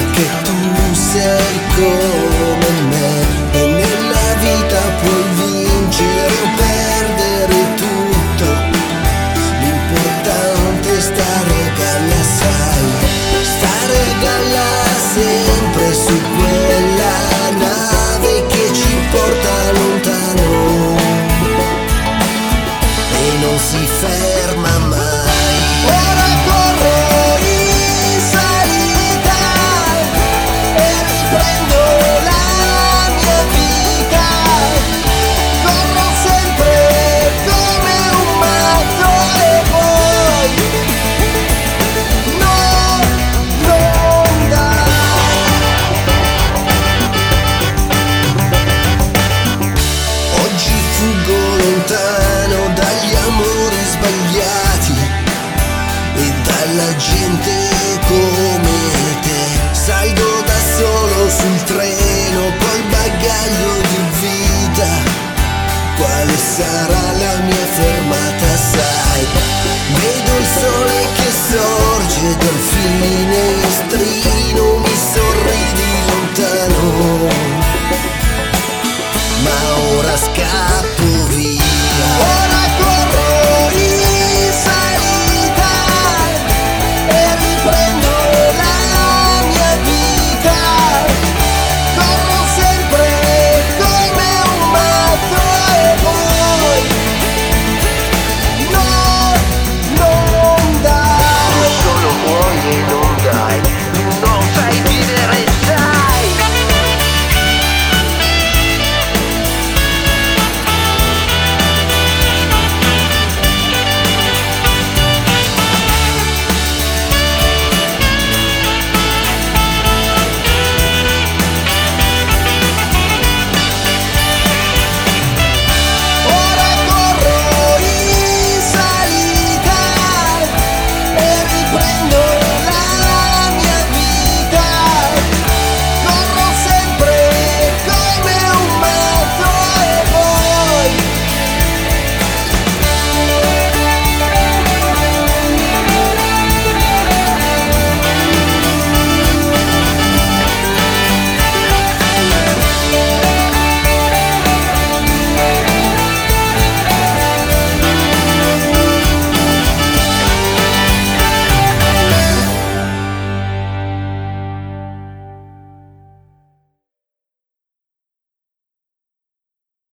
perché tu sei come me e nella vita puoi vincere o perdere tutto. L'importante è stare galla, sai, stare galla sempre su quella nave che ci porta lontano e non si ferma mai. sorge dal finestrino.